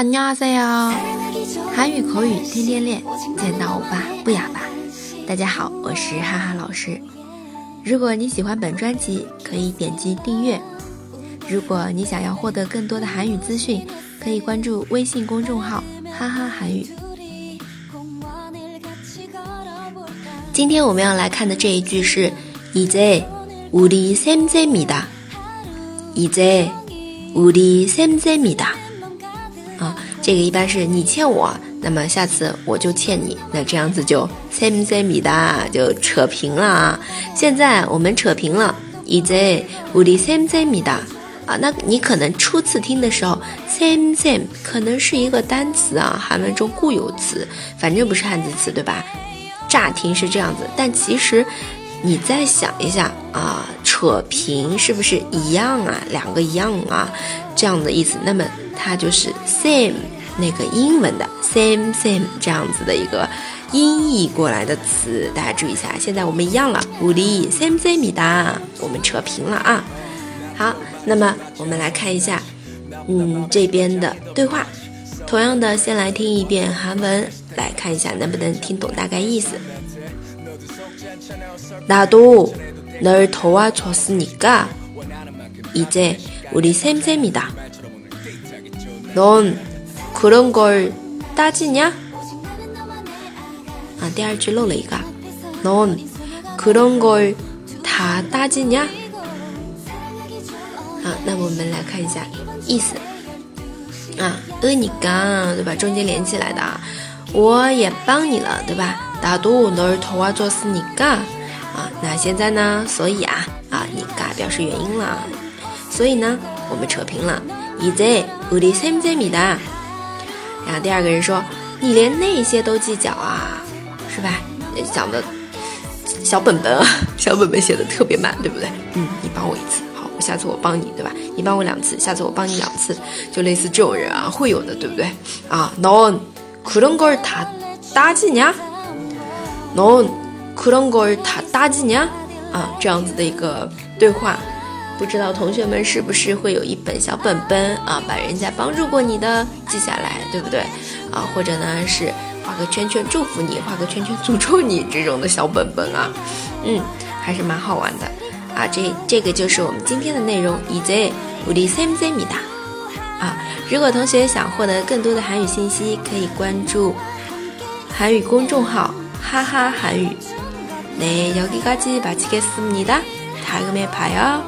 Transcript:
안녕하세요，韩语口语天天练，见到欧巴不哑巴。大家好，我是哈哈老师。如果你喜欢本专辑，可以点击订阅。如果你想要获得更多的韩语资讯，可以关注微信公众号“哈哈韩语”。今天我们要来看的这一句是“이제우리샘샘이 다”。이제우리샘샘이 다。 啊，这个一般是你欠我，那么下次我就欠你，那这样子就 same same 的就扯平了啊。现在我们扯平了，이제우리 same same的啊。那你可能初次听的时候，same same 可能是一个单词啊，韩文中固有词，反正不是汉字词，对吧？乍听是这样子，但其实你再想一下啊，扯平是不是一样啊？两个一样啊，这样的意思。那么。 它就是 same 那个英文的 same same 这样子的一个音译过来的词，大家注意一下。现在我们一样了，우리 same same 다， 我们扯平了啊。好，那么我们来看一下，嗯，这边的对话。同样的，先来听一遍韩文，来看一下能不能听懂大概意思。나도널도와줬으니까이제우리샘샘이 다。 넌 그런 걸 따지냐? 아, 第二句漏了一个.넌 그런 걸 다 따지냐? 好，那我们来看一下意思。啊，呃，你刚对吧？中间连起来的。我也帮你了，对吧？打赌너를도와줬으니까啊，那现在呢？所以啊，啊，你嘎表示原因了。 이제 우리 샘잼이다. 然后第二个人说，你连那些都记脚啊，是吧？讲的小本本，小本本写的特别满，对不对？嗯，你帮我一次，好，下次我帮你，对吧？你帮我两次，下次我帮你两次，就类似这种人啊，会有的，对不对？啊，넌 그런 걸 다 따지냐? 넌 그런 걸 다 따지냐? 啊，这样子的一个对话。 不知道同学们是不是会有一本小本本啊，把人家帮助过你的记下来，对不对？啊，或者呢是画个圈圈祝福你，画个圈圈诅咒你这种的小本本啊，嗯，还是蛮好玩的啊。这这个就是我们今天的内容。이제우리샘샘이 다。 啊，如果同学想获得更多的韩语信息，可以关注韩语公众号哈哈韩语。네여기까지마치겠습니다다음에봐요